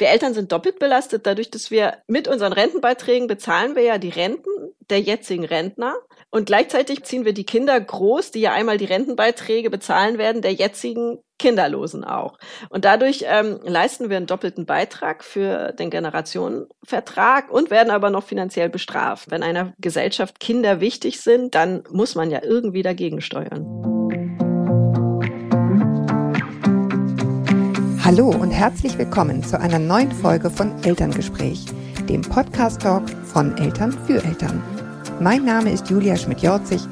Wir Eltern sind doppelt belastet, dadurch, dass wir mit unseren Rentenbeiträgen bezahlen wir ja die Renten der jetzigen Rentner. Und gleichzeitig ziehen wir die Kinder groß, die ja einmal die Rentenbeiträge bezahlen werden, der jetzigen Kinderlosen auch. Und dadurch ähm, leisten wir einen doppelten Beitrag für den Generationenvertrag und werden aber noch finanziell bestraft. Wenn einer Gesellschaft Kinder wichtig sind, dann muss man ja irgendwie dagegen steuern. Hallo und herzlich willkommen zu einer neuen Folge von Elterngespräch, dem Podcast-Talk von Eltern für Eltern. Mein Name ist Julia Schmidt-Jorzig.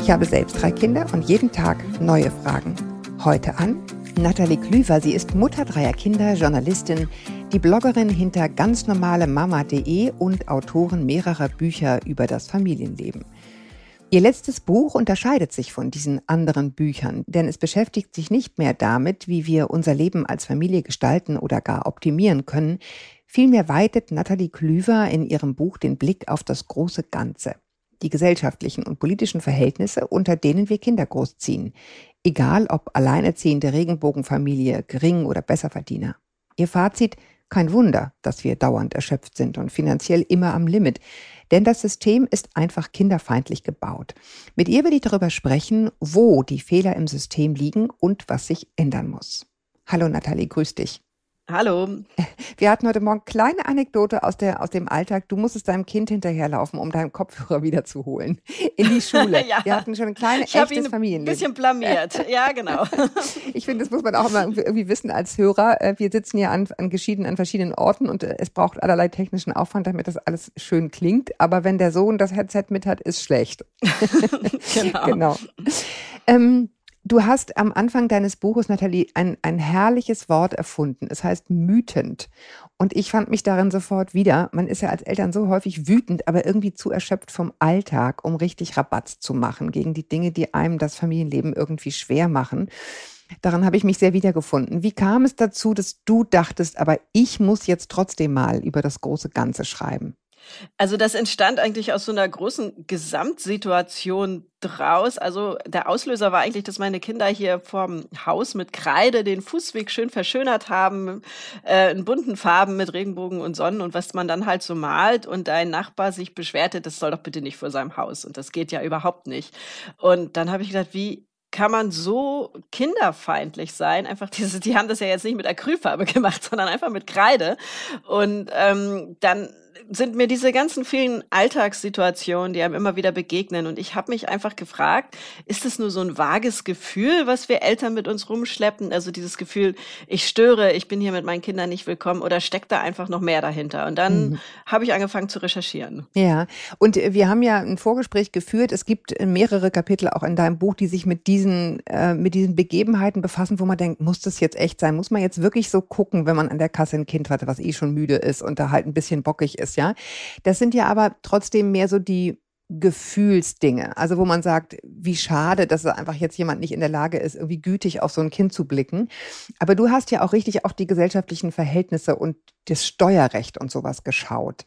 Ich habe selbst drei Kinder und jeden Tag neue Fragen. Heute an Nathalie Klüver. Sie ist Mutter dreier Kinder, Journalistin, die Bloggerin hinter ganznormalemama.de und Autorin mehrerer Bücher über das Familienleben. Ihr letztes Buch unterscheidet sich von diesen anderen Büchern, denn es beschäftigt sich nicht mehr damit, wie wir unser Leben als Familie gestalten oder gar optimieren können. Vielmehr weitet Nathalie Klüver in ihrem Buch den Blick auf das große Ganze die gesellschaftlichen und politischen Verhältnisse, unter denen wir Kinder großziehen, egal ob alleinerziehende Regenbogenfamilie, gering oder Besserverdiener. Ihr Fazit, kein Wunder, dass wir dauernd erschöpft sind und finanziell immer am Limit, denn das System ist einfach kinderfeindlich gebaut. Mit ihr will ich darüber sprechen, wo die Fehler im System liegen und was sich ändern muss. Hallo Nathalie, grüß dich. Hallo. Wir hatten heute Morgen kleine Anekdote aus, der, aus dem Alltag. Du musstest deinem Kind hinterherlaufen, um deinen Kopfhörer wiederzuholen in die Schule. ja. Wir hatten schon ein kleines, ich echtes Familienleben. ein bisschen blamiert. Ja, genau. ich finde, das muss man auch immer irgendwie wissen als Hörer. Äh, wir sitzen ja an, an, an verschiedenen Orten und äh, es braucht allerlei technischen Aufwand, damit das alles schön klingt. Aber wenn der Sohn das Headset mit hat, ist schlecht. genau. genau. Ähm, Du hast am Anfang deines Buches, Nathalie, ein, ein herrliches Wort erfunden. Es heißt mütend. Und ich fand mich darin sofort wieder. Man ist ja als Eltern so häufig wütend, aber irgendwie zu erschöpft vom Alltag, um richtig Rabatt zu machen gegen die Dinge, die einem das Familienleben irgendwie schwer machen. Daran habe ich mich sehr wiedergefunden. Wie kam es dazu, dass du dachtest, aber ich muss jetzt trotzdem mal über das große Ganze schreiben? Also das entstand eigentlich aus so einer großen Gesamtsituation draus. Also der Auslöser war eigentlich, dass meine Kinder hier vorm Haus mit Kreide den Fußweg schön verschönert haben, äh, in bunten Farben mit Regenbogen und Sonnen und was man dann halt so malt und ein Nachbar sich beschwerte, das soll doch bitte nicht vor seinem Haus und das geht ja überhaupt nicht. Und dann habe ich gedacht, wie kann man so kinderfeindlich sein? Einfach diese, die haben das ja jetzt nicht mit Acrylfarbe gemacht, sondern einfach mit Kreide. Und ähm, dann sind mir diese ganzen vielen Alltagssituationen, die einem immer wieder begegnen. Und ich habe mich einfach gefragt, ist es nur so ein vages Gefühl, was wir Eltern mit uns rumschleppen? Also dieses Gefühl, ich störe, ich bin hier mit meinen Kindern nicht willkommen oder steckt da einfach noch mehr dahinter? Und dann mhm. habe ich angefangen zu recherchieren. Ja, und wir haben ja ein Vorgespräch geführt. Es gibt mehrere Kapitel auch in deinem Buch, die sich mit diesen, äh, mit diesen Begebenheiten befassen, wo man denkt, muss das jetzt echt sein? Muss man jetzt wirklich so gucken, wenn man an der Kasse ein Kind hatte, was eh schon müde ist und da halt ein bisschen bockig ist? Ja. Das sind ja aber trotzdem mehr so die Gefühlsdinge. Also wo man sagt, wie schade, dass einfach jetzt jemand nicht in der Lage ist, irgendwie gütig auf so ein Kind zu blicken. Aber du hast ja auch richtig auf die gesellschaftlichen Verhältnisse und das Steuerrecht und sowas geschaut.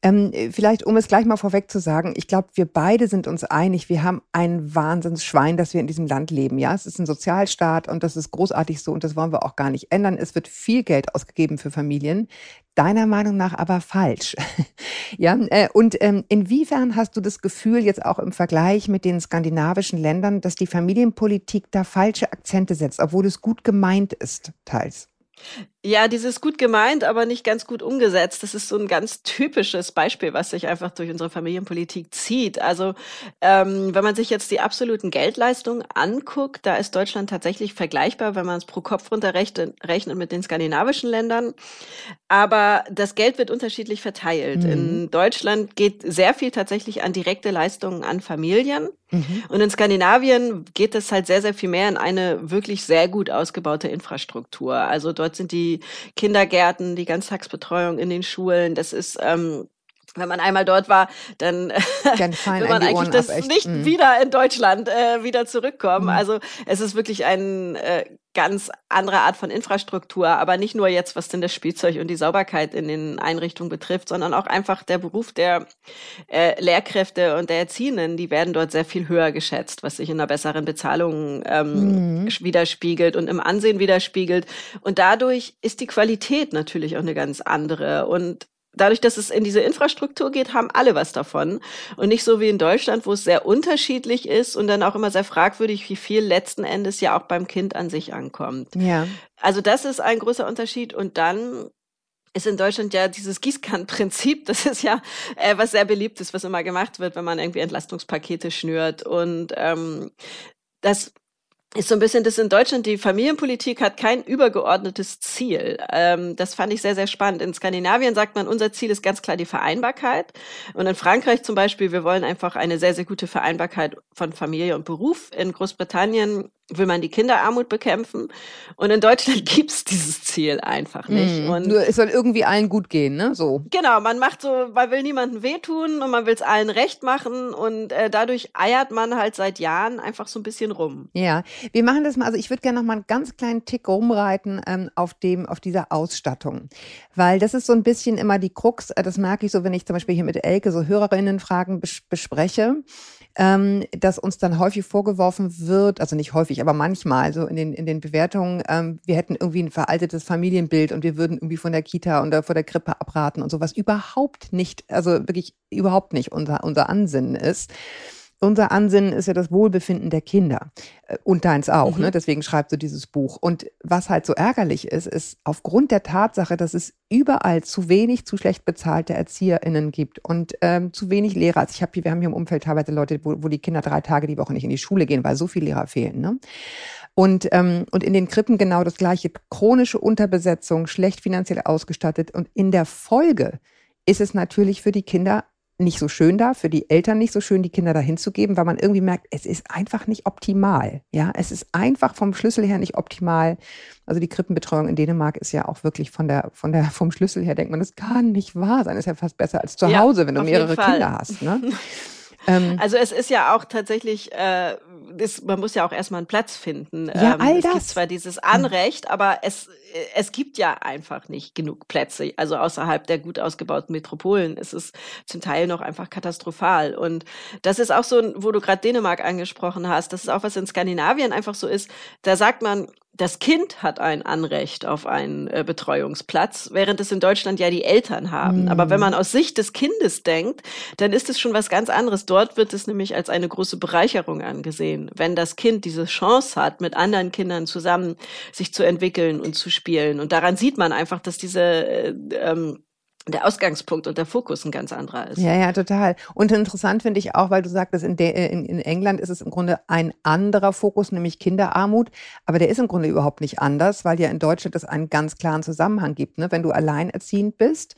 Ähm, vielleicht, um es gleich mal vorweg zu sagen, ich glaube, wir beide sind uns einig, wir haben ein Wahnsinnsschwein, dass wir in diesem Land leben. Ja, es ist ein Sozialstaat und das ist großartig so und das wollen wir auch gar nicht ändern. Es wird viel Geld ausgegeben für Familien. Deiner Meinung nach aber falsch. ja, äh, und ähm, inwiefern hast du das Gefühl, jetzt auch im Vergleich mit den skandinavischen Ländern, dass die Familienpolitik da falsche Akzente setzt, obwohl es gut gemeint ist, teils? Ja, dieses gut gemeint, aber nicht ganz gut umgesetzt. Das ist so ein ganz typisches Beispiel, was sich einfach durch unsere Familienpolitik zieht. Also ähm, wenn man sich jetzt die absoluten Geldleistungen anguckt, da ist Deutschland tatsächlich vergleichbar, wenn man es pro Kopf runterrechnet rechnet mit den skandinavischen Ländern. Aber das Geld wird unterschiedlich verteilt. Mhm. In Deutschland geht sehr viel tatsächlich an direkte Leistungen an Familien. Mhm. Und in Skandinavien geht es halt sehr, sehr viel mehr in eine wirklich sehr gut ausgebaute Infrastruktur. Also dort sind die Kindergärten, die Ganztagsbetreuung in den Schulen, das ist ähm, wenn man einmal dort war, dann will man eigentlich das nicht mm. wieder in Deutschland äh, wieder zurückkommen. Mm. Also es ist wirklich ein äh, ganz andere Art von Infrastruktur, aber nicht nur jetzt, was denn das Spielzeug und die Sauberkeit in den Einrichtungen betrifft, sondern auch einfach der Beruf der äh, Lehrkräfte und der Erziehenden, die werden dort sehr viel höher geschätzt, was sich in einer besseren Bezahlung ähm, mhm. widerspiegelt und im Ansehen widerspiegelt. Und dadurch ist die Qualität natürlich auch eine ganz andere. Und dadurch, dass es in diese Infrastruktur geht, haben alle was davon. Und nicht so wie in Deutschland, wo es sehr unterschiedlich ist und dann auch immer sehr fragwürdig, wie viel letzten Endes ja auch beim Kind an sich ankommt. Ja. Also das ist ein großer Unterschied. Und dann ist in Deutschland ja dieses Gießkannenprinzip, das ist ja äh, was sehr beliebt ist, was immer gemacht wird, wenn man irgendwie Entlastungspakete schnürt. Und ähm, das ist so ein bisschen das in Deutschland, die Familienpolitik hat kein übergeordnetes Ziel. Ähm, das fand ich sehr, sehr spannend. In Skandinavien sagt man, unser Ziel ist ganz klar die Vereinbarkeit. Und in Frankreich zum Beispiel, wir wollen einfach eine sehr, sehr gute Vereinbarkeit von Familie und Beruf. In Großbritannien will man die Kinderarmut bekämpfen. Und in Deutschland gibt's dieses Ziel einfach nicht. Mm, und nur es soll irgendwie allen gut gehen, ne? So. Genau, man macht so, man will niemandem wehtun und man will es allen recht machen und äh, dadurch eiert man halt seit Jahren einfach so ein bisschen rum. Ja, wir machen das mal, also ich würde gerne noch mal einen ganz kleinen Tick rumreiten ähm, auf dem, auf dieser Ausstattung. Weil das ist so ein bisschen immer die Krux, äh, das merke ich so, wenn ich zum Beispiel hier mit Elke so Hörerinnenfragen bes bespreche ähm, dass uns dann häufig vorgeworfen wird, also nicht häufig, aber manchmal so in den, in den Bewertungen, ähm, wir hätten irgendwie ein veraltetes Familienbild und wir würden irgendwie von der Kita oder vor der Krippe abraten und sowas überhaupt nicht, also wirklich überhaupt nicht unser, unser Ansinnen ist. Unser Ansinnen ist ja das Wohlbefinden der Kinder äh, und deins auch, mhm. ne? deswegen schreibst du dieses Buch. Und was halt so ärgerlich ist, ist aufgrund der Tatsache, dass es überall zu wenig, zu schlecht bezahlte ErzieherInnen gibt und ähm, zu wenig Lehrer. Also ich habe hier, wir haben hier im Umfeld teilweise Leute, wo, wo die Kinder drei Tage die Woche nicht in die Schule gehen, weil so viele Lehrer fehlen. Ne? Und, ähm, und in den Krippen genau das gleiche. Chronische Unterbesetzung, schlecht finanziell ausgestattet. Und in der Folge ist es natürlich für die Kinder nicht so schön da, für die Eltern nicht so schön, die Kinder dahin zu geben, weil man irgendwie merkt, es ist einfach nicht optimal. Ja, es ist einfach vom Schlüssel her nicht optimal. Also die Krippenbetreuung in Dänemark ist ja auch wirklich von der, von der, vom Schlüssel her denkt man, das kann nicht wahr sein. Ist ja fast besser als zu ja, Hause, wenn du mehrere Kinder hast. Ne? Ähm, also es ist ja auch tatsächlich, äh, das, man muss ja auch erstmal einen Platz finden. Ja, ähm, all das. Es gibt zwar dieses Anrecht, aber es, es gibt ja einfach nicht genug Plätze. Also außerhalb der gut ausgebauten Metropolen ist es zum Teil noch einfach katastrophal. Und das ist auch so, wo du gerade Dänemark angesprochen hast, das ist auch was in Skandinavien einfach so ist. Da sagt man, das Kind hat ein Anrecht auf einen äh, Betreuungsplatz, während es in Deutschland ja die Eltern haben. Mhm. Aber wenn man aus Sicht des Kindes denkt, dann ist es schon was ganz anderes. Dort wird es nämlich als eine große Bereicherung angesehen, wenn das Kind diese Chance hat, mit anderen Kindern zusammen sich zu entwickeln und zu spielen. Und daran sieht man einfach, dass diese äh, ähm, der Ausgangspunkt und der Fokus ein ganz anderer ist. Ja, ja, total. Und interessant finde ich auch, weil du sagtest, in, in, in England ist es im Grunde ein anderer Fokus, nämlich Kinderarmut. Aber der ist im Grunde überhaupt nicht anders, weil ja in Deutschland es einen ganz klaren Zusammenhang gibt. Ne? Wenn du alleinerziehend bist,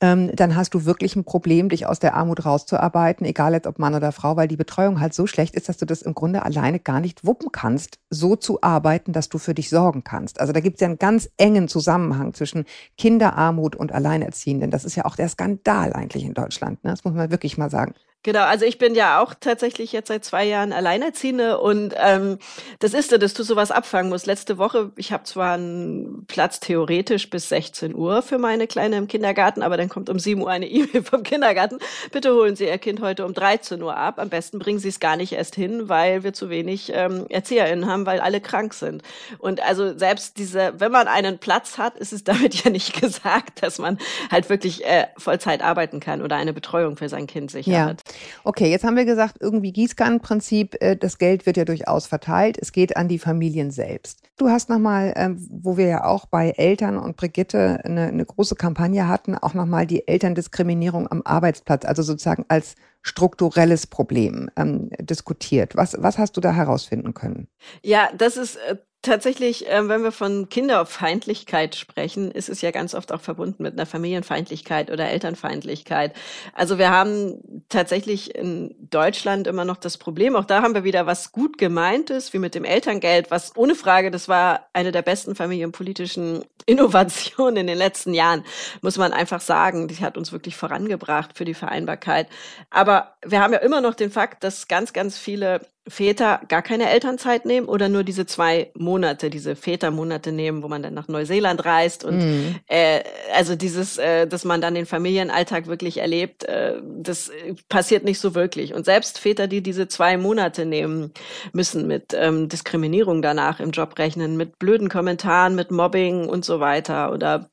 ähm, dann hast du wirklich ein Problem, dich aus der Armut rauszuarbeiten, egal jetzt ob Mann oder Frau, weil die Betreuung halt so schlecht ist, dass du das im Grunde alleine gar nicht wuppen kannst, so zu arbeiten, dass du für dich sorgen kannst. Also da gibt es ja einen ganz engen Zusammenhang zwischen Kinderarmut und Alleinerziehenden. Das ist ja auch der Skandal eigentlich in Deutschland. Ne? Das muss man wirklich mal sagen. Genau, also ich bin ja auch tatsächlich jetzt seit zwei Jahren Alleinerziehende und ähm, das ist ja, dass du sowas abfangen musst. Letzte Woche, ich habe zwar einen Platz theoretisch bis 16 Uhr für meine Kleine im Kindergarten, aber dann kommt um 7 Uhr eine E-Mail vom Kindergarten. Bitte holen Sie Ihr Kind heute um 13 Uhr ab. Am besten bringen Sie es gar nicht erst hin, weil wir zu wenig ähm, ErzieherInnen haben, weil alle krank sind. Und also selbst diese, wenn man einen Platz hat, ist es damit ja nicht gesagt, dass man halt wirklich äh, Vollzeit arbeiten kann oder eine Betreuung für sein Kind sicher ja. hat. Okay, jetzt haben wir gesagt, irgendwie Gießkannenprinzip, äh, das Geld wird ja durchaus verteilt, es geht an die Familien selbst. Du hast nochmal, ähm, wo wir ja auch bei Eltern und Brigitte eine, eine große Kampagne hatten, auch nochmal die Elterndiskriminierung am Arbeitsplatz, also sozusagen als strukturelles Problem ähm, diskutiert. Was, was hast du da herausfinden können? Ja, das ist äh, tatsächlich, äh, wenn wir von Kinderfeindlichkeit sprechen, ist es ja ganz oft auch verbunden mit einer Familienfeindlichkeit oder Elternfeindlichkeit. Also wir haben tatsächlich in Deutschland immer noch das Problem, auch da haben wir wieder was gut gemeintes, wie mit dem Elterngeld, was ohne Frage, das war eine der besten familienpolitischen Innovationen in den letzten Jahren, muss man einfach sagen. Die hat uns wirklich vorangebracht für die Vereinbarkeit. Aber wir haben ja immer noch den Fakt, dass ganz, ganz viele Väter gar keine Elternzeit nehmen oder nur diese zwei Monate, diese Vätermonate nehmen, wo man dann nach Neuseeland reist und mm. äh, also dieses, äh, dass man dann den Familienalltag wirklich erlebt, äh, das passiert nicht so wirklich. Und selbst Väter, die diese zwei Monate nehmen, müssen mit ähm, Diskriminierung danach im Job rechnen, mit blöden Kommentaren, mit Mobbing und so weiter oder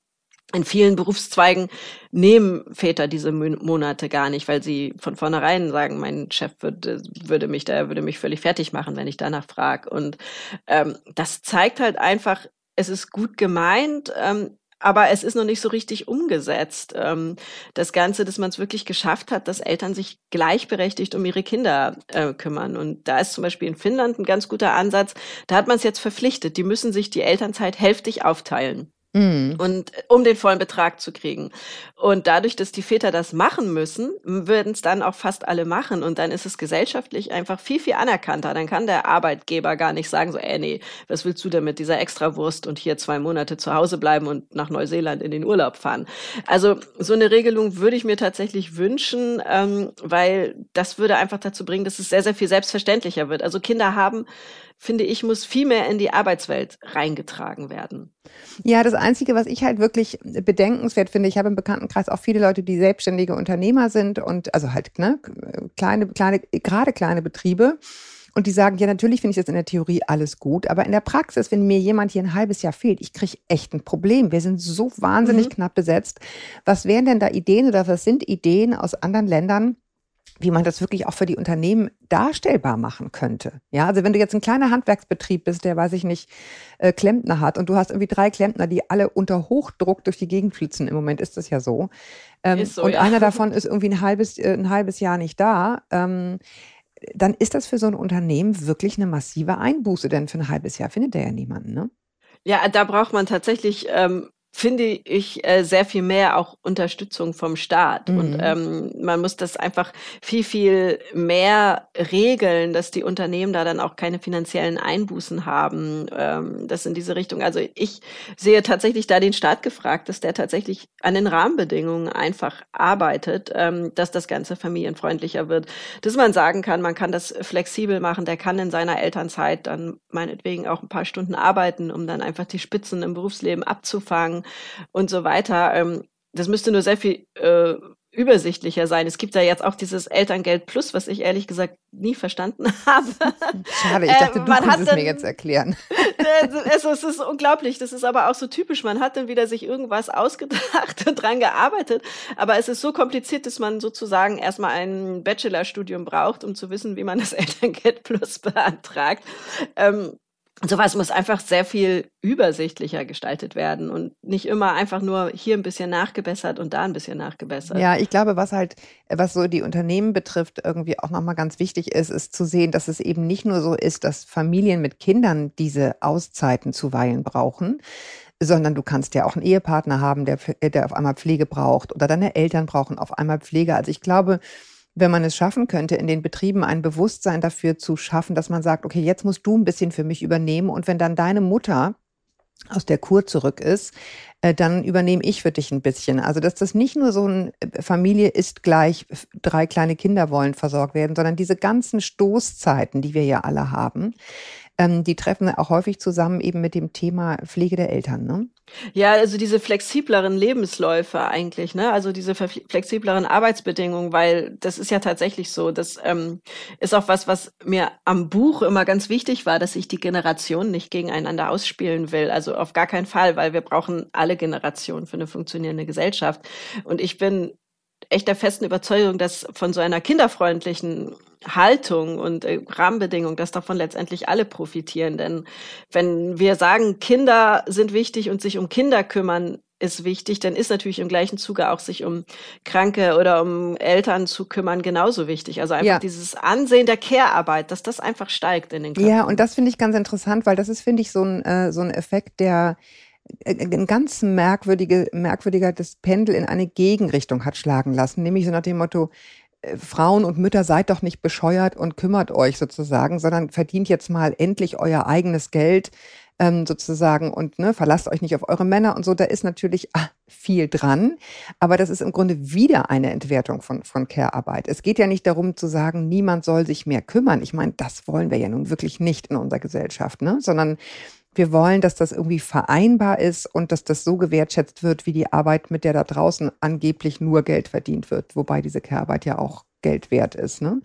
in vielen Berufszweigen nehmen Väter diese Monate gar nicht, weil sie von vornherein sagen, mein Chef würde, würde mich da würde mich völlig fertig machen, wenn ich danach frage. Und ähm, das zeigt halt einfach, es ist gut gemeint, ähm, aber es ist noch nicht so richtig umgesetzt. Ähm, das Ganze, dass man es wirklich geschafft hat, dass Eltern sich gleichberechtigt um ihre Kinder äh, kümmern. Und da ist zum Beispiel in Finnland ein ganz guter Ansatz. Da hat man es jetzt verpflichtet. Die müssen sich die Elternzeit hälftig aufteilen. Mhm. Und um den vollen Betrag zu kriegen. Und dadurch, dass die Väter das machen müssen, würden es dann auch fast alle machen. Und dann ist es gesellschaftlich einfach viel, viel anerkannter. Dann kann der Arbeitgeber gar nicht sagen, so, ey, nee, was willst du denn mit dieser Extrawurst und hier zwei Monate zu Hause bleiben und nach Neuseeland in den Urlaub fahren. Also so eine Regelung würde ich mir tatsächlich wünschen, ähm, weil das würde einfach dazu bringen, dass es sehr, sehr viel selbstverständlicher wird. Also Kinder haben finde ich, muss viel mehr in die Arbeitswelt reingetragen werden. Ja, das Einzige, was ich halt wirklich bedenkenswert finde, ich habe im Bekanntenkreis auch viele Leute, die selbstständige Unternehmer sind und also halt ne, kleine, kleine, gerade kleine Betriebe. Und die sagen, ja, natürlich finde ich das in der Theorie alles gut, aber in der Praxis, wenn mir jemand hier ein halbes Jahr fehlt, ich kriege echt ein Problem. Wir sind so wahnsinnig mhm. knapp besetzt. Was wären denn da Ideen oder was sind Ideen aus anderen Ländern, wie man das wirklich auch für die Unternehmen darstellbar machen könnte. Ja, also wenn du jetzt ein kleiner Handwerksbetrieb bist, der, weiß ich nicht, äh, Klempner hat und du hast irgendwie drei Klempner, die alle unter Hochdruck durch die Gegend flitzen, im Moment ist das ja so. Ähm, so und ja. einer davon ist irgendwie ein halbes, äh, ein halbes Jahr nicht da. Ähm, dann ist das für so ein Unternehmen wirklich eine massive Einbuße, denn für ein halbes Jahr findet der ja niemanden, ne? Ja, da braucht man tatsächlich ähm, finde ich äh, sehr viel mehr auch Unterstützung vom Staat. Mhm. Und ähm, man muss das einfach viel, viel mehr regeln, dass die Unternehmen da dann auch keine finanziellen Einbußen haben. Ähm, das in diese Richtung. Also ich sehe tatsächlich da den Staat gefragt, dass der tatsächlich an den Rahmenbedingungen einfach arbeitet, ähm, dass das Ganze familienfreundlicher wird. Dass man sagen kann, man kann das flexibel machen, der kann in seiner Elternzeit dann meinetwegen auch ein paar Stunden arbeiten, um dann einfach die Spitzen im Berufsleben abzufangen und so weiter. Ähm, das müsste nur sehr viel äh, übersichtlicher sein. Es gibt ja jetzt auch dieses Elterngeld Plus, was ich ehrlich gesagt nie verstanden habe. Schade, ich dachte, äh, du kannst es mir jetzt erklären. Also, es ist unglaublich. Das ist aber auch so typisch. Man hat dann wieder sich irgendwas ausgedacht und dran gearbeitet. Aber es ist so kompliziert, dass man sozusagen erstmal ein Bachelorstudium braucht, um zu wissen, wie man das Elterngeld Plus beantragt. Ähm, sowas muss einfach sehr viel übersichtlicher gestaltet werden und nicht immer einfach nur hier ein bisschen nachgebessert und da ein bisschen nachgebessert. Ja, ich glaube, was halt, was so die Unternehmen betrifft, irgendwie auch nochmal ganz wichtig ist, ist zu sehen, dass es eben nicht nur so ist, dass Familien mit Kindern diese Auszeiten zuweilen brauchen, sondern du kannst ja auch einen Ehepartner haben, der, der auf einmal Pflege braucht oder deine Eltern brauchen auf einmal Pflege. Also ich glaube, wenn man es schaffen könnte, in den Betrieben ein Bewusstsein dafür zu schaffen, dass man sagt, okay, jetzt musst du ein bisschen für mich übernehmen. Und wenn dann deine Mutter aus der Kur zurück ist, äh, dann übernehme ich für dich ein bisschen. Also, dass das nicht nur so eine äh, Familie ist gleich, drei kleine Kinder wollen versorgt werden, sondern diese ganzen Stoßzeiten, die wir ja alle haben, ähm, die treffen auch häufig zusammen eben mit dem Thema Pflege der Eltern. Ne? Ja, also diese flexibleren Lebensläufe eigentlich, ne? Also diese flexibleren Arbeitsbedingungen, weil das ist ja tatsächlich so. Das ähm, ist auch was, was mir am Buch immer ganz wichtig war, dass ich die Generationen nicht gegeneinander ausspielen will. Also auf gar keinen Fall, weil wir brauchen alle Generationen für eine funktionierende Gesellschaft. Und ich bin echt der festen Überzeugung, dass von so einer kinderfreundlichen Haltung und äh, Rahmenbedingungen, dass davon letztendlich alle profitieren. Denn wenn wir sagen, Kinder sind wichtig und sich um Kinder kümmern, ist wichtig, dann ist natürlich im gleichen Zuge auch sich um Kranke oder um Eltern zu kümmern genauso wichtig. Also einfach ja. dieses Ansehen der Care-Arbeit, dass das einfach steigt in den Köpfen. Ja, und das finde ich ganz interessant, weil das ist, finde ich, so ein, äh, so ein Effekt, der äh, ein ganz merkwürdige, merkwürdiger das Pendel in eine Gegenrichtung hat schlagen lassen, nämlich so nach dem Motto, Frauen und Mütter seid doch nicht bescheuert und kümmert euch sozusagen, sondern verdient jetzt mal endlich euer eigenes Geld ähm, sozusagen und ne, verlasst euch nicht auf eure Männer und so. Da ist natürlich ah, viel dran, aber das ist im Grunde wieder eine Entwertung von, von Care-Arbeit. Es geht ja nicht darum zu sagen, niemand soll sich mehr kümmern. Ich meine, das wollen wir ja nun wirklich nicht in unserer Gesellschaft, ne? sondern wir wollen, dass das irgendwie vereinbar ist und dass das so gewertschätzt wird, wie die Arbeit, mit der da draußen angeblich nur Geld verdient wird, wobei diese Care-Arbeit ja auch Geld wert ist. Ne?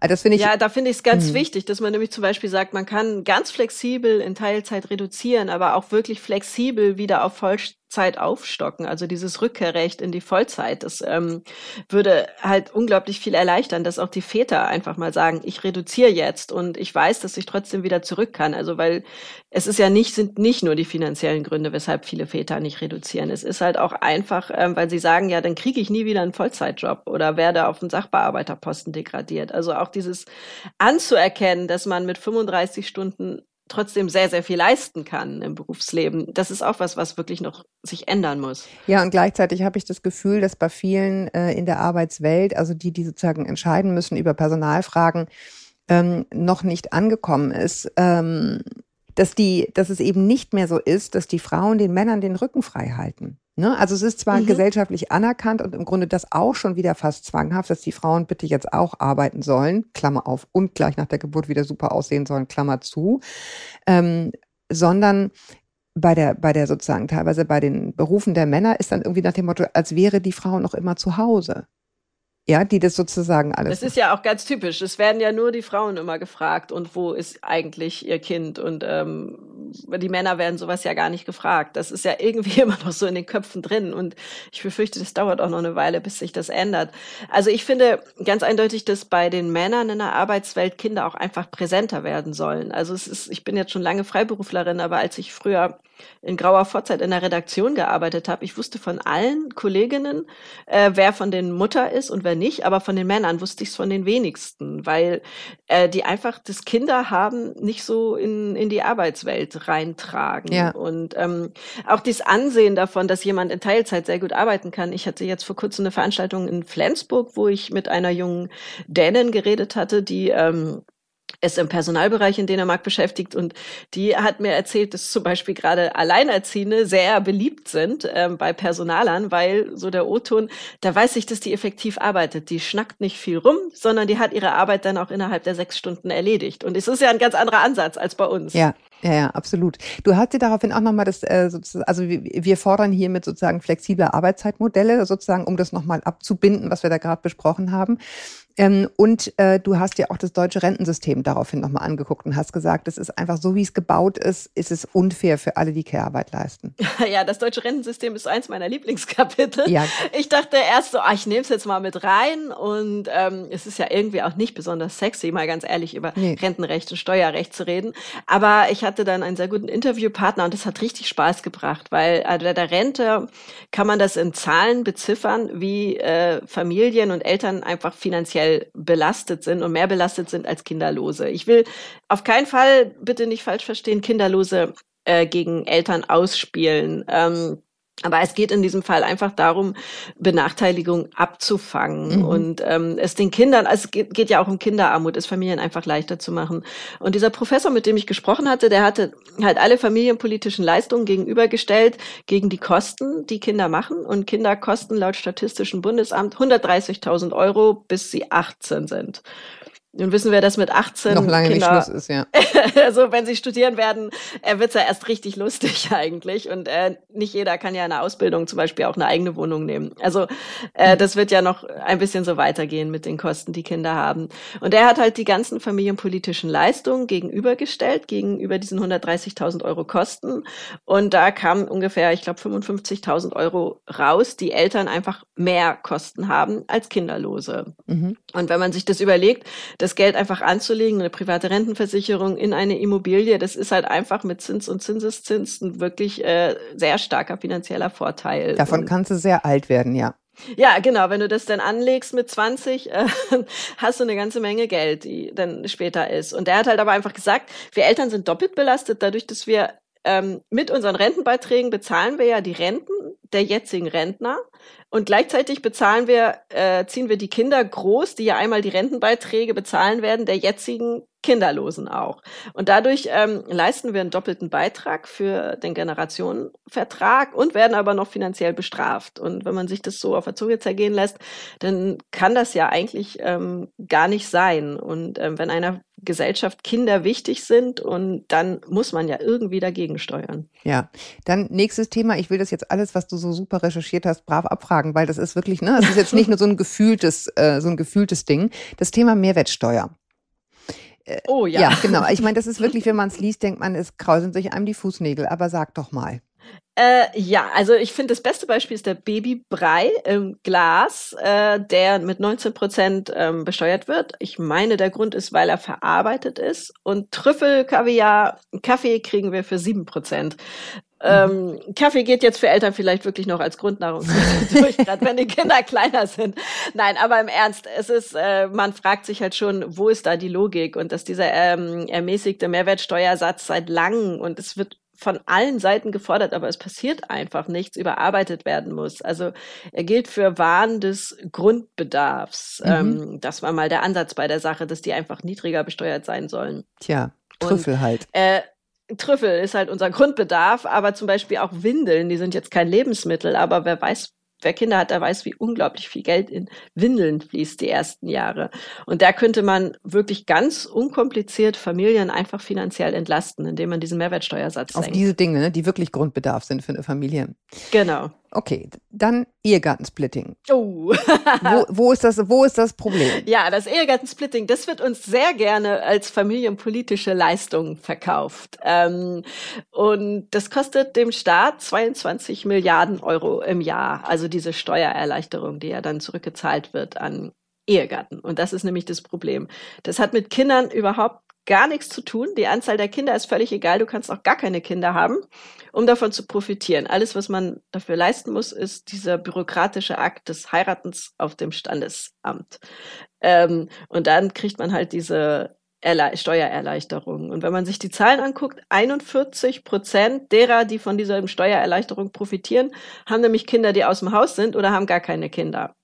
Also das finde ich. Ja, da finde ich es ganz mh. wichtig, dass man nämlich zum Beispiel sagt, man kann ganz flexibel in Teilzeit reduzieren, aber auch wirklich flexibel wieder auf Voll Zeit aufstocken, also dieses Rückkehrrecht in die Vollzeit, das ähm, würde halt unglaublich viel erleichtern, dass auch die Väter einfach mal sagen, ich reduziere jetzt und ich weiß, dass ich trotzdem wieder zurück kann. Also weil es ist ja nicht, sind nicht nur die finanziellen Gründe, weshalb viele Väter nicht reduzieren. Es ist halt auch einfach, ähm, weil sie sagen, ja, dann kriege ich nie wieder einen Vollzeitjob oder werde auf einen Sachbearbeiterposten degradiert. Also auch dieses anzuerkennen, dass man mit 35 Stunden trotzdem sehr, sehr viel leisten kann im Berufsleben. Das ist auch was, was wirklich noch sich ändern muss. Ja, und gleichzeitig habe ich das Gefühl, dass bei vielen äh, in der Arbeitswelt, also die, die sozusagen entscheiden müssen über Personalfragen, ähm, noch nicht angekommen ist, ähm, dass die, dass es eben nicht mehr so ist, dass die Frauen den Männern den Rücken frei halten. Ne? Also es ist zwar mhm. gesellschaftlich anerkannt und im Grunde das auch schon wieder fast zwanghaft, dass die Frauen bitte jetzt auch arbeiten sollen, Klammer auf, und gleich nach der Geburt wieder super aussehen sollen, Klammer zu, ähm, sondern bei der, bei der sozusagen teilweise bei den Berufen der Männer ist dann irgendwie nach dem Motto, als wäre die Frau noch immer zu Hause ja, die das sozusagen alles. Das ist ja auch ganz typisch. Es werden ja nur die Frauen immer gefragt und wo ist eigentlich ihr Kind und ähm, die Männer werden sowas ja gar nicht gefragt. Das ist ja irgendwie immer noch so in den Köpfen drin und ich befürchte, das dauert auch noch eine Weile, bis sich das ändert. Also ich finde ganz eindeutig, dass bei den Männern in der Arbeitswelt Kinder auch einfach präsenter werden sollen. Also es ist, ich bin jetzt schon lange Freiberuflerin, aber als ich früher in grauer Vorzeit in der Redaktion gearbeitet habe, ich wusste von allen Kolleginnen, äh, wer von den Mutter ist und wer nicht, aber von den Männern wusste ich es von den wenigsten, weil äh, die einfach das Kinder haben nicht so in, in die Arbeitswelt reintragen. Ja. Und ähm, auch dieses Ansehen davon, dass jemand in Teilzeit sehr gut arbeiten kann. Ich hatte jetzt vor kurzem eine Veranstaltung in Flensburg, wo ich mit einer jungen Dänin geredet hatte, die ähm, ist im Personalbereich in Dänemark beschäftigt und die hat mir erzählt, dass zum Beispiel gerade Alleinerziehende sehr beliebt sind ähm, bei Personalern, weil so der O-Ton, da weiß ich, dass die effektiv arbeitet. Die schnackt nicht viel rum, sondern die hat ihre Arbeit dann auch innerhalb der sechs Stunden erledigt. Und es ist ja ein ganz anderer Ansatz als bei uns. Ja, ja, ja, absolut. Du hast dir daraufhin auch nochmal das, äh, also wir fordern hiermit sozusagen flexible Arbeitszeitmodelle, sozusagen, um das nochmal abzubinden, was wir da gerade besprochen haben. Ähm, und äh, du hast ja auch das deutsche Rentensystem daraufhin nochmal angeguckt und hast gesagt, es ist einfach so, wie es gebaut ist, ist es unfair für alle, die Care-Arbeit leisten. Ja, das deutsche Rentensystem ist eins meiner Lieblingskapitel. Ja. Ich dachte erst so, ach, ich nehme es jetzt mal mit rein und ähm, es ist ja irgendwie auch nicht besonders sexy, mal ganz ehrlich über nee. Rentenrecht und Steuerrecht zu reden. Aber ich hatte dann einen sehr guten Interviewpartner und das hat richtig Spaß gebracht, weil äh, bei der Rente kann man das in Zahlen beziffern, wie äh, Familien und Eltern einfach finanziell finanziell belastet sind und mehr belastet sind als Kinderlose. Ich will auf keinen Fall, bitte nicht falsch verstehen, Kinderlose äh, gegen Eltern ausspielen. Ähm, aber es geht in diesem Fall einfach darum, Benachteiligung abzufangen mhm. und ähm, es den Kindern, also es geht, geht ja auch um Kinderarmut, es Familien einfach leichter zu machen. Und dieser Professor, mit dem ich gesprochen hatte, der hatte halt alle familienpolitischen Leistungen gegenübergestellt gegen die Kosten, die Kinder machen. Und Kinder kosten laut Statistischen Bundesamt 130.000 Euro, bis sie 18 sind. Nun wissen wir, dass mit 18 noch lange Kinder, nicht Schluss ist, ja. also wenn sie studieren werden, äh, wird's ja erst richtig lustig eigentlich. Und äh, nicht jeder kann ja in der Ausbildung zum Beispiel auch eine eigene Wohnung nehmen. Also äh, das wird ja noch ein bisschen so weitergehen mit den Kosten, die Kinder haben. Und er hat halt die ganzen familienpolitischen Leistungen gegenübergestellt, gegenüber diesen 130.000 Euro Kosten. Und da kamen ungefähr, ich glaube, 55.000 Euro raus, die Eltern einfach mehr Kosten haben als Kinderlose. Mhm. Und wenn man sich das überlegt, dass das Geld einfach anzulegen, eine private Rentenversicherung in eine Immobilie, das ist halt einfach mit Zins und Zinseszins ein wirklich äh, sehr starker finanzieller Vorteil. Davon und kannst du sehr alt werden, ja. Ja, genau. Wenn du das dann anlegst mit 20, äh, hast du eine ganze Menge Geld, die dann später ist. Und der hat halt aber einfach gesagt, wir Eltern sind doppelt belastet, dadurch, dass wir ähm, mit unseren Rentenbeiträgen bezahlen wir ja die Renten der jetzigen Rentner. Und gleichzeitig bezahlen wir, äh, ziehen wir die Kinder groß, die ja einmal die Rentenbeiträge bezahlen werden, der jetzigen Kinderlosen auch. Und dadurch ähm, leisten wir einen doppelten Beitrag für den Generationenvertrag und werden aber noch finanziell bestraft. Und wenn man sich das so auf der Zunge zergehen lässt, dann kann das ja eigentlich ähm, gar nicht sein. Und ähm, wenn einer Gesellschaft Kinder wichtig sind und dann muss man ja irgendwie dagegen steuern. Ja, dann nächstes Thema. Ich will das jetzt alles, was du so super recherchiert hast, brav abfragen, weil das ist wirklich, ne, es ist jetzt nicht nur so ein gefühltes, äh, so ein gefühltes Ding. Das Thema Mehrwertsteuer. Oh ja. Ja, genau. Ich meine, das ist wirklich, wenn man es liest, denkt man, es krauseln sich einem die Fußnägel. Aber sag doch mal. Äh, ja, also ich finde, das beste Beispiel ist der Babybrei im Glas, äh, der mit 19 Prozent ähm, besteuert wird. Ich meine, der Grund ist, weil er verarbeitet ist. Und Trüffel, Kaviar, Kaffee kriegen wir für 7 Prozent. Ähm, Kaffee geht jetzt für Eltern vielleicht wirklich noch als Grundnahrungsmittel durch, gerade wenn die Kinder kleiner sind. Nein, aber im Ernst, es ist, äh, man fragt sich halt schon, wo ist da die Logik und dass dieser ähm, ermäßigte Mehrwertsteuersatz seit langem und es wird von allen Seiten gefordert, aber es passiert einfach nichts, überarbeitet werden muss. Also er gilt für Waren des Grundbedarfs. Mhm. Ähm, das war mal der Ansatz bei der Sache, dass die einfach niedriger besteuert sein sollen. Tja, Trüffel und, halt. Äh, Trüffel ist halt unser Grundbedarf, aber zum Beispiel auch Windeln, die sind jetzt kein Lebensmittel, aber wer weiß, wer Kinder hat, der weiß, wie unglaublich viel Geld in Windeln fließt die ersten Jahre. Und da könnte man wirklich ganz unkompliziert Familien einfach finanziell entlasten, indem man diesen Mehrwertsteuersatz Auf senkt. diese Dinge, ne, die wirklich Grundbedarf sind für eine Familie. Genau. Okay, dann Ehegattensplitting. Oh. wo, wo, ist das, wo ist das Problem? Ja, das Ehegattensplitting, das wird uns sehr gerne als familienpolitische Leistung verkauft. Ähm, und das kostet dem Staat 22 Milliarden Euro im Jahr. Also diese Steuererleichterung, die ja dann zurückgezahlt wird an Ehegatten. Und das ist nämlich das Problem. Das hat mit Kindern überhaupt gar nichts zu tun. Die Anzahl der Kinder ist völlig egal. Du kannst auch gar keine Kinder haben, um davon zu profitieren. Alles, was man dafür leisten muss, ist dieser bürokratische Akt des Heiratens auf dem Standesamt. Ähm, und dann kriegt man halt diese Erle Steuererleichterung. Und wenn man sich die Zahlen anguckt, 41 Prozent derer, die von dieser Steuererleichterung profitieren, haben nämlich Kinder, die aus dem Haus sind oder haben gar keine Kinder.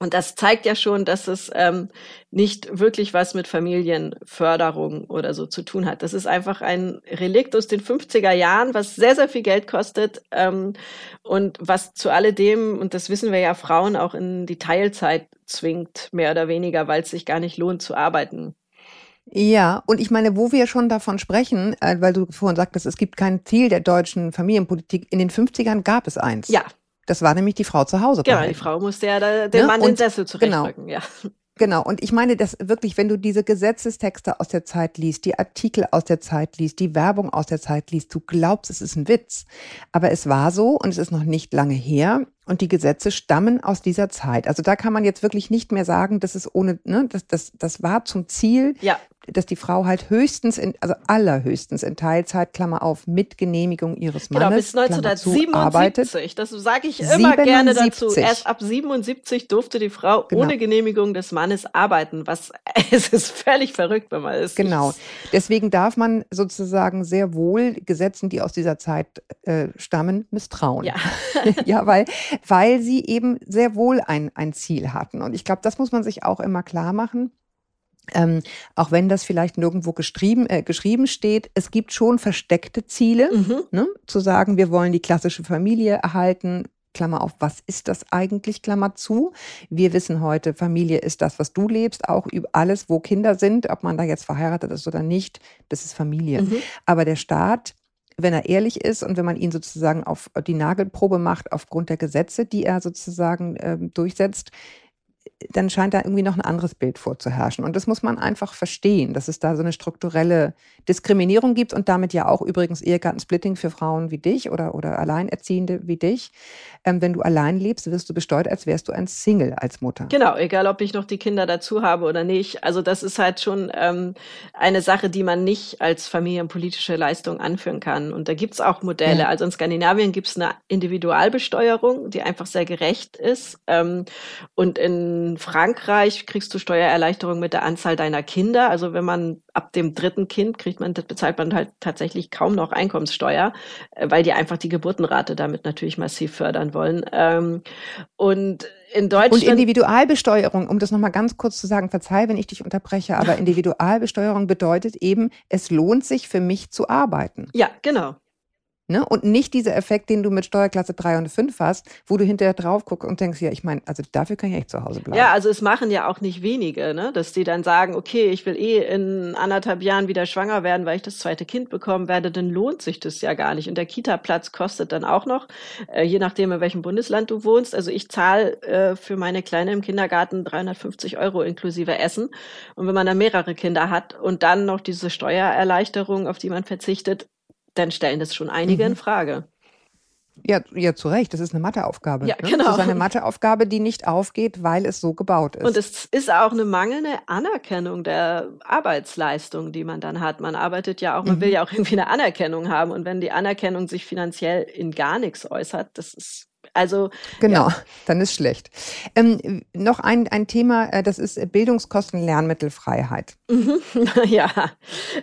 Und das zeigt ja schon, dass es ähm, nicht wirklich was mit Familienförderung oder so zu tun hat. Das ist einfach ein Relikt aus den 50er Jahren, was sehr, sehr viel Geld kostet ähm, und was zu alledem, und das wissen wir ja, Frauen auch in die Teilzeit zwingt, mehr oder weniger, weil es sich gar nicht lohnt zu arbeiten. Ja, und ich meine, wo wir schon davon sprechen, äh, weil du vorhin sagtest, es gibt kein Ziel der deutschen Familienpolitik, in den 50ern gab es eins. Ja, das war nämlich die Frau zu Hause. Genau, behalten. die Frau musste ja da, den ja, Mann den Sessel zurechtrücken, genau. ja. Genau, und ich meine, dass wirklich, wenn du diese Gesetzestexte aus der Zeit liest, die Artikel aus der Zeit liest, die Werbung aus der Zeit liest, du glaubst, es ist ein Witz. Aber es war so und es ist noch nicht lange her und die Gesetze stammen aus dieser Zeit. Also da kann man jetzt wirklich nicht mehr sagen, dass es ohne, ne, das, das, das war zum Ziel. Ja dass die Frau halt höchstens, in, also allerhöchstens in Teilzeit, Klammer auf, mit Genehmigung ihres Mannes, genau, bis 1977, zu, arbeitet. das sage ich immer 77. gerne dazu. Erst ab 77 durfte die Frau genau. ohne Genehmigung des Mannes arbeiten, was, es ist völlig verrückt, wenn man es Genau. Deswegen darf man sozusagen sehr wohl Gesetzen, die aus dieser Zeit äh, stammen, misstrauen. Ja. ja, weil, weil sie eben sehr wohl ein, ein Ziel hatten. Und ich glaube, das muss man sich auch immer klar machen ähm, auch wenn das vielleicht nirgendwo geschrieben, äh, geschrieben steht, es gibt schon versteckte Ziele, mhm. ne? zu sagen, wir wollen die klassische Familie erhalten. Klammer auf, was ist das eigentlich, Klammer zu. Wir wissen heute, Familie ist das, was du lebst, auch über alles, wo Kinder sind, ob man da jetzt verheiratet ist oder nicht, das ist Familie. Mhm. Aber der Staat wenn er ehrlich ist und wenn man ihn sozusagen auf die Nagelprobe macht aufgrund der Gesetze, die er sozusagen äh, durchsetzt, dann scheint da irgendwie noch ein anderes Bild vorzuherrschen. Und das muss man einfach verstehen, dass es da so eine strukturelle Diskriminierung gibt und damit ja auch übrigens Ehegattensplitting für Frauen wie dich oder, oder Alleinerziehende wie dich. Ähm, wenn du allein lebst, wirst du besteuert, als wärst du ein Single als Mutter. Genau, egal ob ich noch die Kinder dazu habe oder nicht. Also das ist halt schon ähm, eine Sache, die man nicht als familienpolitische Leistung anführen kann. Und da gibt's auch Modelle. Ja. Also in Skandinavien gibt's eine Individualbesteuerung, die einfach sehr gerecht ist. Ähm, und in Frankreich kriegst du Steuererleichterung mit der Anzahl deiner Kinder. Also wenn man ab dem dritten Kind kriegt man, das bezahlt man halt tatsächlich kaum noch Einkommenssteuer, äh, weil die einfach die Geburtenrate damit natürlich massiv fördern wollen. Ähm, und in Deutschland. Und Individualbesteuerung, um das nochmal ganz kurz zu sagen, verzeih, wenn ich dich unterbreche, aber Individualbesteuerung bedeutet eben, es lohnt sich für mich zu arbeiten. Ja, genau. Ne? Und nicht dieser Effekt, den du mit Steuerklasse 3 und 5 hast, wo du hinterher drauf guckst und denkst, ja, ich meine, also dafür kann ich echt zu Hause bleiben. Ja, also es machen ja auch nicht wenige, ne? dass die dann sagen, okay, ich will eh in anderthalb Jahren wieder schwanger werden, weil ich das zweite Kind bekommen werde, dann lohnt sich das ja gar nicht. Und der Kita-Platz kostet dann auch noch, äh, je nachdem, in welchem Bundesland du wohnst. Also ich zahle äh, für meine Kleine im Kindergarten 350 Euro inklusive Essen. Und wenn man dann mehrere Kinder hat und dann noch diese Steuererleichterung, auf die man verzichtet, dann stellen das schon einige mhm. in Frage. Ja, ja, zu Recht. Das ist eine Matheaufgabe. Ja, genau. Das ist eine Matheaufgabe, die nicht aufgeht, weil es so gebaut ist. Und es ist auch eine mangelnde Anerkennung der Arbeitsleistung, die man dann hat. Man arbeitet ja auch, man mhm. will ja auch irgendwie eine Anerkennung haben. Und wenn die Anerkennung sich finanziell in gar nichts äußert, das ist also genau, ja. dann ist schlecht. Ähm, noch ein, ein Thema, äh, das ist Bildungskosten, Lernmittelfreiheit. Mhm. ja,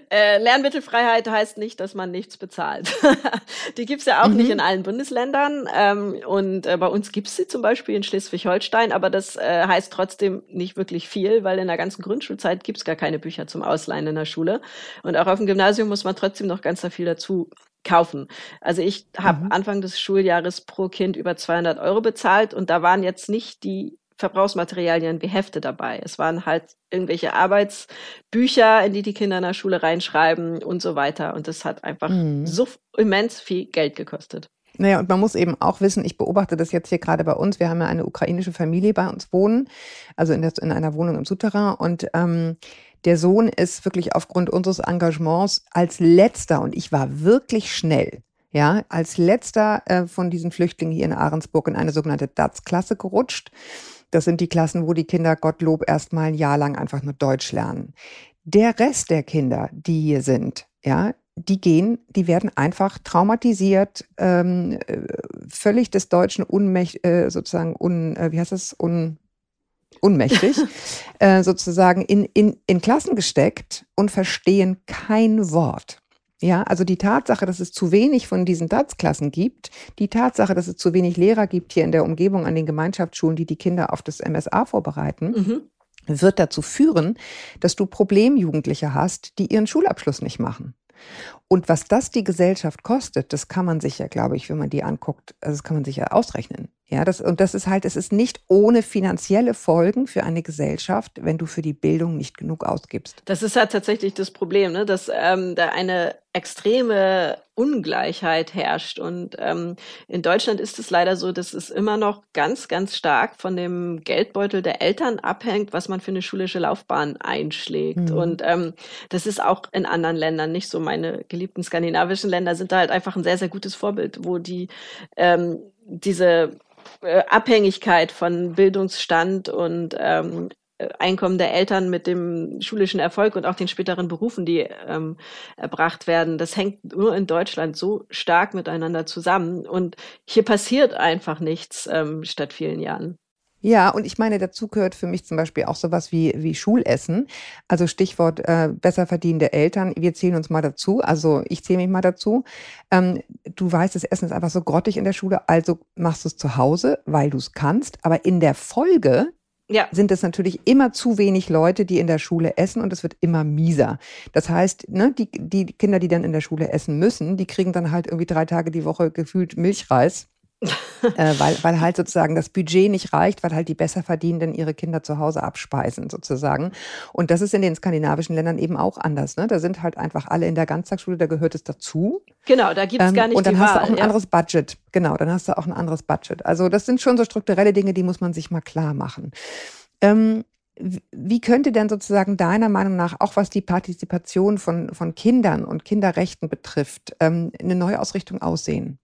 äh, Lernmittelfreiheit heißt nicht, dass man nichts bezahlt. Die gibt's ja auch mhm. nicht in allen Bundesländern ähm, und äh, bei uns gibt's sie zum Beispiel in Schleswig-Holstein, aber das äh, heißt trotzdem nicht wirklich viel, weil in der ganzen Grundschulzeit gibt's gar keine Bücher zum Ausleihen in der Schule und auch auf dem Gymnasium muss man trotzdem noch ganz viel dazu kaufen. Also ich habe mhm. Anfang des Schuljahres pro Kind über 200 Euro bezahlt und da waren jetzt nicht die Verbrauchsmaterialien wie Hefte dabei. Es waren halt irgendwelche Arbeitsbücher, in die die Kinder in der Schule reinschreiben und so weiter. Und das hat einfach mhm. so immens viel Geld gekostet. Naja, und man muss eben auch wissen, ich beobachte das jetzt hier gerade bei uns. Wir haben ja eine ukrainische Familie bei uns wohnen, also in, der, in einer Wohnung im Souterrain. Und ähm, der Sohn ist wirklich aufgrund unseres Engagements als letzter, und ich war wirklich schnell, ja, als letzter äh, von diesen Flüchtlingen hier in Ahrensburg in eine sogenannte DATS-Klasse gerutscht. Das sind die Klassen, wo die Kinder Gottlob erstmal ein Jahr lang einfach nur Deutsch lernen. Der Rest der Kinder, die hier sind, ja, die gehen, die werden einfach traumatisiert, ähm, äh, völlig des Deutschen unmächtig, äh, sozusagen un, äh, wie heißt das, un, unmächtig, äh, sozusagen in, in, in Klassen gesteckt und verstehen kein Wort. Ja, also die Tatsache, dass es zu wenig von diesen DATS-Klassen gibt, die Tatsache, dass es zu wenig Lehrer gibt hier in der Umgebung an den Gemeinschaftsschulen, die die Kinder auf das MSA vorbereiten, mhm. wird dazu führen, dass du Problemjugendliche hast, die ihren Schulabschluss nicht machen. Und was das die Gesellschaft kostet, das kann man sich ja, glaube ich, wenn man die anguckt, also das kann man sich ja ausrechnen. Ja, das, und das ist halt, es ist nicht ohne finanzielle Folgen für eine Gesellschaft, wenn du für die Bildung nicht genug ausgibst. Das ist halt tatsächlich das Problem, ne? dass ähm, da eine extreme Ungleichheit herrscht. Und ähm, in Deutschland ist es leider so, dass es immer noch ganz, ganz stark von dem Geldbeutel der Eltern abhängt, was man für eine schulische Laufbahn einschlägt. Mhm. Und ähm, das ist auch in anderen Ländern nicht so. Meine geliebten skandinavischen Länder sind da halt einfach ein sehr, sehr gutes Vorbild, wo die ähm, diese äh, Abhängigkeit von Bildungsstand und ähm, Einkommen der Eltern mit dem schulischen Erfolg und auch den späteren Berufen, die ähm, erbracht werden, das hängt nur in Deutschland so stark miteinander zusammen. Und hier passiert einfach nichts ähm, statt vielen Jahren. Ja, und ich meine, dazu gehört für mich zum Beispiel auch sowas wie, wie Schulessen. Also Stichwort äh, besser verdienende Eltern. Wir zählen uns mal dazu. Also ich zähle mich mal dazu. Ähm, du weißt, das Essen ist einfach so grottig in der Schule, also machst du es zu Hause, weil du es kannst. Aber in der Folge ja. sind es natürlich immer zu wenig Leute, die in der Schule essen und es wird immer mieser. Das heißt, ne, die, die Kinder, die dann in der Schule essen müssen, die kriegen dann halt irgendwie drei Tage die Woche gefühlt Milchreis äh, weil, weil halt sozusagen das Budget nicht reicht, weil halt die Besserverdienenden ihre Kinder zu Hause abspeisen sozusagen. Und das ist in den skandinavischen Ländern eben auch anders. Ne? Da sind halt einfach alle in der Ganztagsschule, da gehört es dazu. Genau, da gibt's ähm, gar nicht Und dann hast Wahl, du auch ein ja. anderes Budget. Genau, dann hast du auch ein anderes Budget. Also das sind schon so strukturelle Dinge, die muss man sich mal klar machen. Ähm, wie könnte denn sozusagen deiner Meinung nach, auch was die Partizipation von, von Kindern und Kinderrechten betrifft, ähm, eine Neuausrichtung aussehen?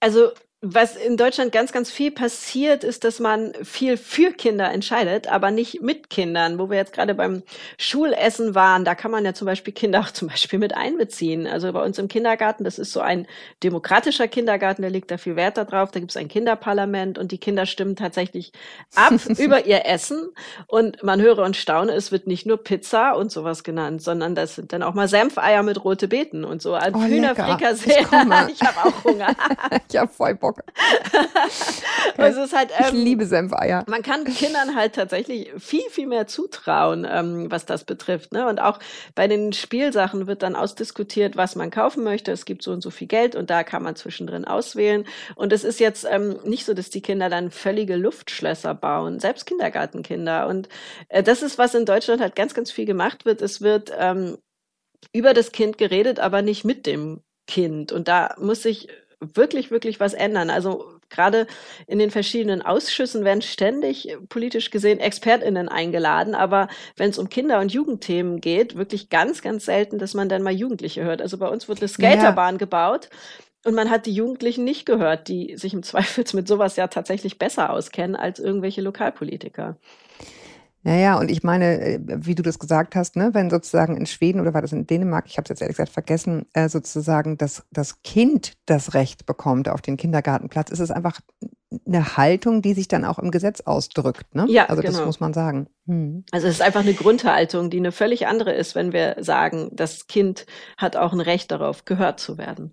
Also was in Deutschland ganz, ganz viel passiert, ist, dass man viel für Kinder entscheidet, aber nicht mit Kindern. Wo wir jetzt gerade beim Schulessen waren, da kann man ja zum Beispiel Kinder auch zum Beispiel mit einbeziehen. Also bei uns im Kindergarten, das ist so ein demokratischer Kindergarten, der legt da viel Wert darauf. Da gibt es ein Kinderparlament und die Kinder stimmen tatsächlich ab über ihr Essen. Und man höre und staune, es wird nicht nur Pizza und sowas genannt, sondern das sind dann auch mal Senfeier mit rote Beeten und so. Ein oh, Hühnerfrikassee. Ich, ich habe auch Hunger. ich habe voll Bock. es ist halt, ähm, ich liebe Senfeier. Man kann Kindern halt tatsächlich viel, viel mehr zutrauen, ähm, was das betrifft. Ne? Und auch bei den Spielsachen wird dann ausdiskutiert, was man kaufen möchte. Es gibt so und so viel Geld und da kann man zwischendrin auswählen. Und es ist jetzt ähm, nicht so, dass die Kinder dann völlige Luftschlösser bauen, selbst Kindergartenkinder. Und äh, das ist, was in Deutschland halt ganz, ganz viel gemacht wird. Es wird ähm, über das Kind geredet, aber nicht mit dem Kind. Und da muss sich wirklich, wirklich was ändern. Also gerade in den verschiedenen Ausschüssen werden ständig politisch gesehen ExpertInnen eingeladen, aber wenn es um Kinder- und Jugendthemen geht, wirklich ganz, ganz selten, dass man dann mal Jugendliche hört. Also bei uns wurde eine Skaterbahn ja. gebaut. Und man hat die Jugendlichen nicht gehört, die sich im Zweifel mit sowas ja tatsächlich besser auskennen als irgendwelche Lokalpolitiker. Naja, und ich meine, äh, wie du das gesagt hast, ne, wenn sozusagen in Schweden oder war das in Dänemark, ich habe es jetzt ehrlich gesagt vergessen, äh, sozusagen das, das Kind das Recht bekommt auf den Kindergartenplatz, ist es einfach eine Haltung, die sich dann auch im Gesetz ausdrückt. Ne? Ja, also genau. das muss man sagen. Hm. Also es ist einfach eine Grundhaltung, die eine völlig andere ist, wenn wir sagen, das Kind hat auch ein Recht darauf, gehört zu werden.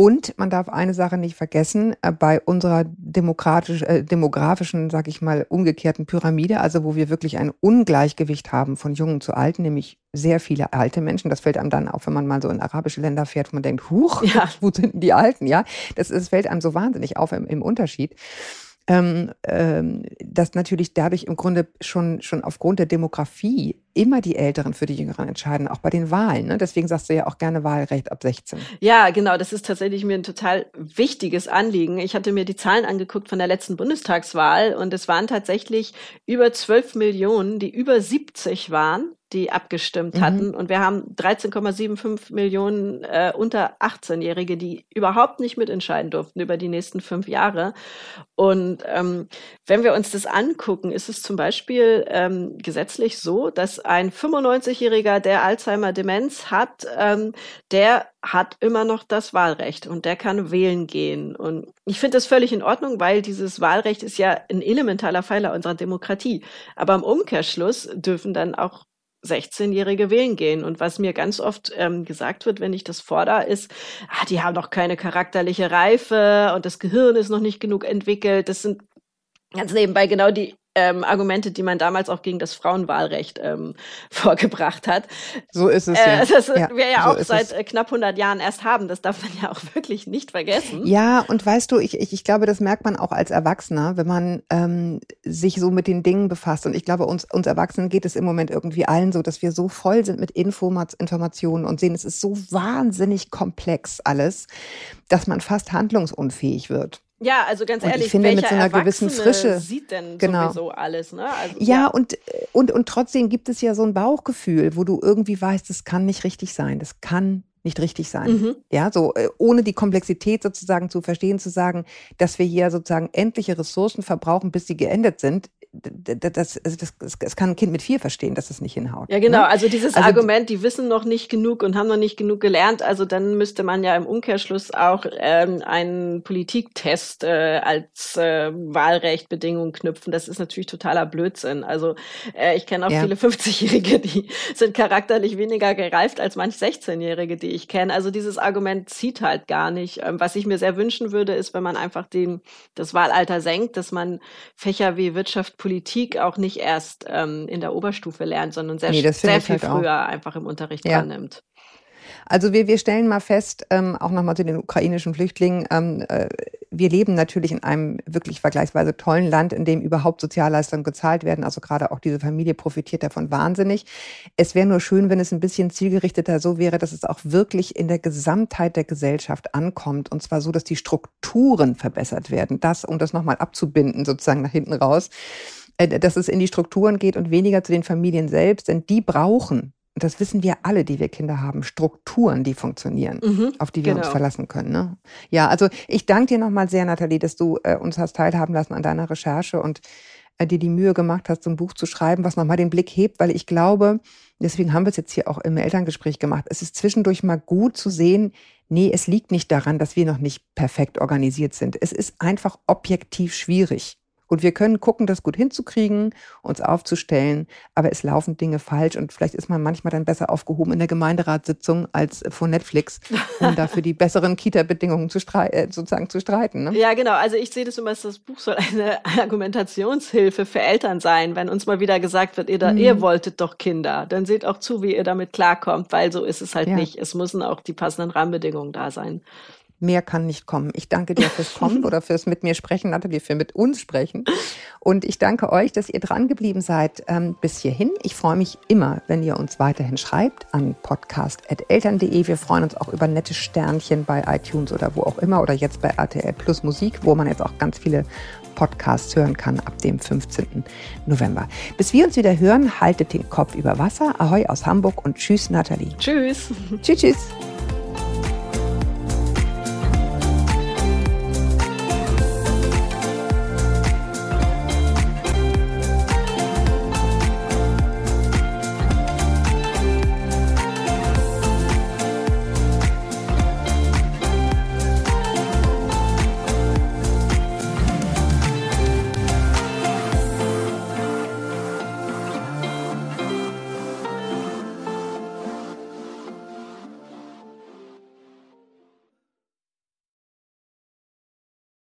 Und man darf eine Sache nicht vergessen, äh, bei unserer demokratisch, äh, demografischen, sag ich mal, umgekehrten Pyramide, also wo wir wirklich ein Ungleichgewicht haben von Jungen zu Alten, nämlich sehr viele alte Menschen. Das fällt einem dann auf, wenn man mal so in arabische Länder fährt, wo man denkt, huch, ja. wo sind denn die Alten? Ja, das, das fällt einem so wahnsinnig auf im, im Unterschied ähm, ähm, dass natürlich dadurch im Grunde schon, schon aufgrund der Demografie immer die Älteren für die Jüngeren entscheiden, auch bei den Wahlen. Ne? Deswegen sagst du ja auch gerne Wahlrecht ab 16. Ja, genau. Das ist tatsächlich mir ein total wichtiges Anliegen. Ich hatte mir die Zahlen angeguckt von der letzten Bundestagswahl und es waren tatsächlich über 12 Millionen, die über 70 waren die abgestimmt mhm. hatten. Und wir haben 13,75 Millionen äh, unter 18-Jährige, die überhaupt nicht mitentscheiden durften über die nächsten fünf Jahre. Und ähm, wenn wir uns das angucken, ist es zum Beispiel ähm, gesetzlich so, dass ein 95-Jähriger, der Alzheimer-Demenz hat, ähm, der hat immer noch das Wahlrecht und der kann wählen gehen. Und ich finde das völlig in Ordnung, weil dieses Wahlrecht ist ja ein elementarer Pfeiler unserer Demokratie. Aber im Umkehrschluss dürfen dann auch 16-Jährige wählen gehen. Und was mir ganz oft ähm, gesagt wird, wenn ich das fordere, ist, ah, die haben doch keine charakterliche Reife und das Gehirn ist noch nicht genug entwickelt. Das sind ganz nebenbei genau die ähm, Argumente, die man damals auch gegen das Frauenwahlrecht ähm, vorgebracht hat. So ist es ja. Äh, das ja, wir ja so auch seit es. Äh, knapp 100 Jahren erst haben. Das darf man ja auch wirklich nicht vergessen. Ja, und weißt du, ich, ich, ich glaube, das merkt man auch als Erwachsener, wenn man ähm, sich so mit den Dingen befasst. Und ich glaube, uns, uns Erwachsenen geht es im Moment irgendwie allen so, dass wir so voll sind mit Informat Informationen und sehen, es ist so wahnsinnig komplex alles, dass man fast handlungsunfähig wird. Ja, also ganz und ehrlich, ich finde, mit so einer gewissen Frische sieht denn genau. sowieso alles, ne? Also, ja, ja, Und, und, und trotzdem gibt es ja so ein Bauchgefühl, wo du irgendwie weißt, das kann nicht richtig sein, das kann nicht richtig sein. Mhm. Ja, so äh, ohne die Komplexität sozusagen zu verstehen, zu sagen, dass wir hier sozusagen endliche Ressourcen verbrauchen, bis sie geendet sind, das, also das, das, das kann ein Kind mit vier verstehen, dass es nicht hinhaut. Ja, genau. Ne? Also dieses also, Argument, die wissen noch nicht genug und haben noch nicht genug gelernt. Also dann müsste man ja im Umkehrschluss auch ähm, einen Politiktest äh, als äh, Wahlrechtbedingung knüpfen. Das ist natürlich totaler Blödsinn. Also äh, ich kenne auch ja. viele 50-Jährige, die sind charakterlich weniger gereift als manch 16-Jährige, die ich kenne. Also dieses Argument zieht halt gar nicht. Ähm, was ich mir sehr wünschen würde, ist, wenn man einfach den, das Wahlalter senkt, dass man Fächer wie Wirtschaft, Politik auch nicht erst ähm, in der Oberstufe lernt, sondern sehr, nee, sehr viel halt früher auch. einfach im Unterricht ja. nimmt. Also wir, wir stellen mal fest, ähm, auch nochmal zu den ukrainischen Flüchtlingen, ähm, äh, wir leben natürlich in einem wirklich vergleichsweise tollen Land, in dem überhaupt Sozialleistungen gezahlt werden. Also gerade auch diese Familie profitiert davon wahnsinnig. Es wäre nur schön, wenn es ein bisschen zielgerichteter so wäre, dass es auch wirklich in der Gesamtheit der Gesellschaft ankommt. Und zwar so, dass die Strukturen verbessert werden. Das, um das nochmal abzubinden, sozusagen nach hinten raus äh, dass es in die Strukturen geht und weniger zu den Familien selbst, denn die brauchen das wissen wir alle, die wir Kinder haben, Strukturen, die funktionieren, mhm, auf die wir genau. uns verlassen können. Ne? Ja, also ich danke dir nochmal sehr, Nathalie, dass du äh, uns hast teilhaben lassen an deiner Recherche und äh, dir die Mühe gemacht hast, so ein Buch zu schreiben, was nochmal den Blick hebt, weil ich glaube, deswegen haben wir es jetzt hier auch im Elterngespräch gemacht, es ist zwischendurch mal gut zu sehen, nee, es liegt nicht daran, dass wir noch nicht perfekt organisiert sind. Es ist einfach objektiv schwierig. Und wir können gucken, das gut hinzukriegen, uns aufzustellen, aber es laufen Dinge falsch und vielleicht ist man manchmal dann besser aufgehoben in der Gemeinderatssitzung als vor Netflix, um dafür die besseren Kita-Bedingungen zu äh, sozusagen zu streiten. Ne? Ja, genau. Also ich sehe das immer, das Buch soll eine Argumentationshilfe für Eltern sein, wenn uns mal wieder gesagt wird, ihr, da, mhm. ihr wolltet doch Kinder, dann seht auch zu, wie ihr damit klarkommt, weil so ist es halt ja. nicht. Es müssen auch die passenden Rahmenbedingungen da sein. Mehr kann nicht kommen. Ich danke dir fürs Kommen oder fürs mit mir sprechen, Nathalie, für mit uns sprechen. Und ich danke euch, dass ihr dran geblieben seid ähm, bis hierhin. Ich freue mich immer, wenn ihr uns weiterhin schreibt an podcast.eltern.de. Wir freuen uns auch über nette Sternchen bei iTunes oder wo auch immer oder jetzt bei RTL Plus Musik, wo man jetzt auch ganz viele Podcasts hören kann ab dem 15. November. Bis wir uns wieder hören, haltet den Kopf über Wasser. Ahoi aus Hamburg und tschüss, Nathalie. Tschüss. Tschüss, tschüss.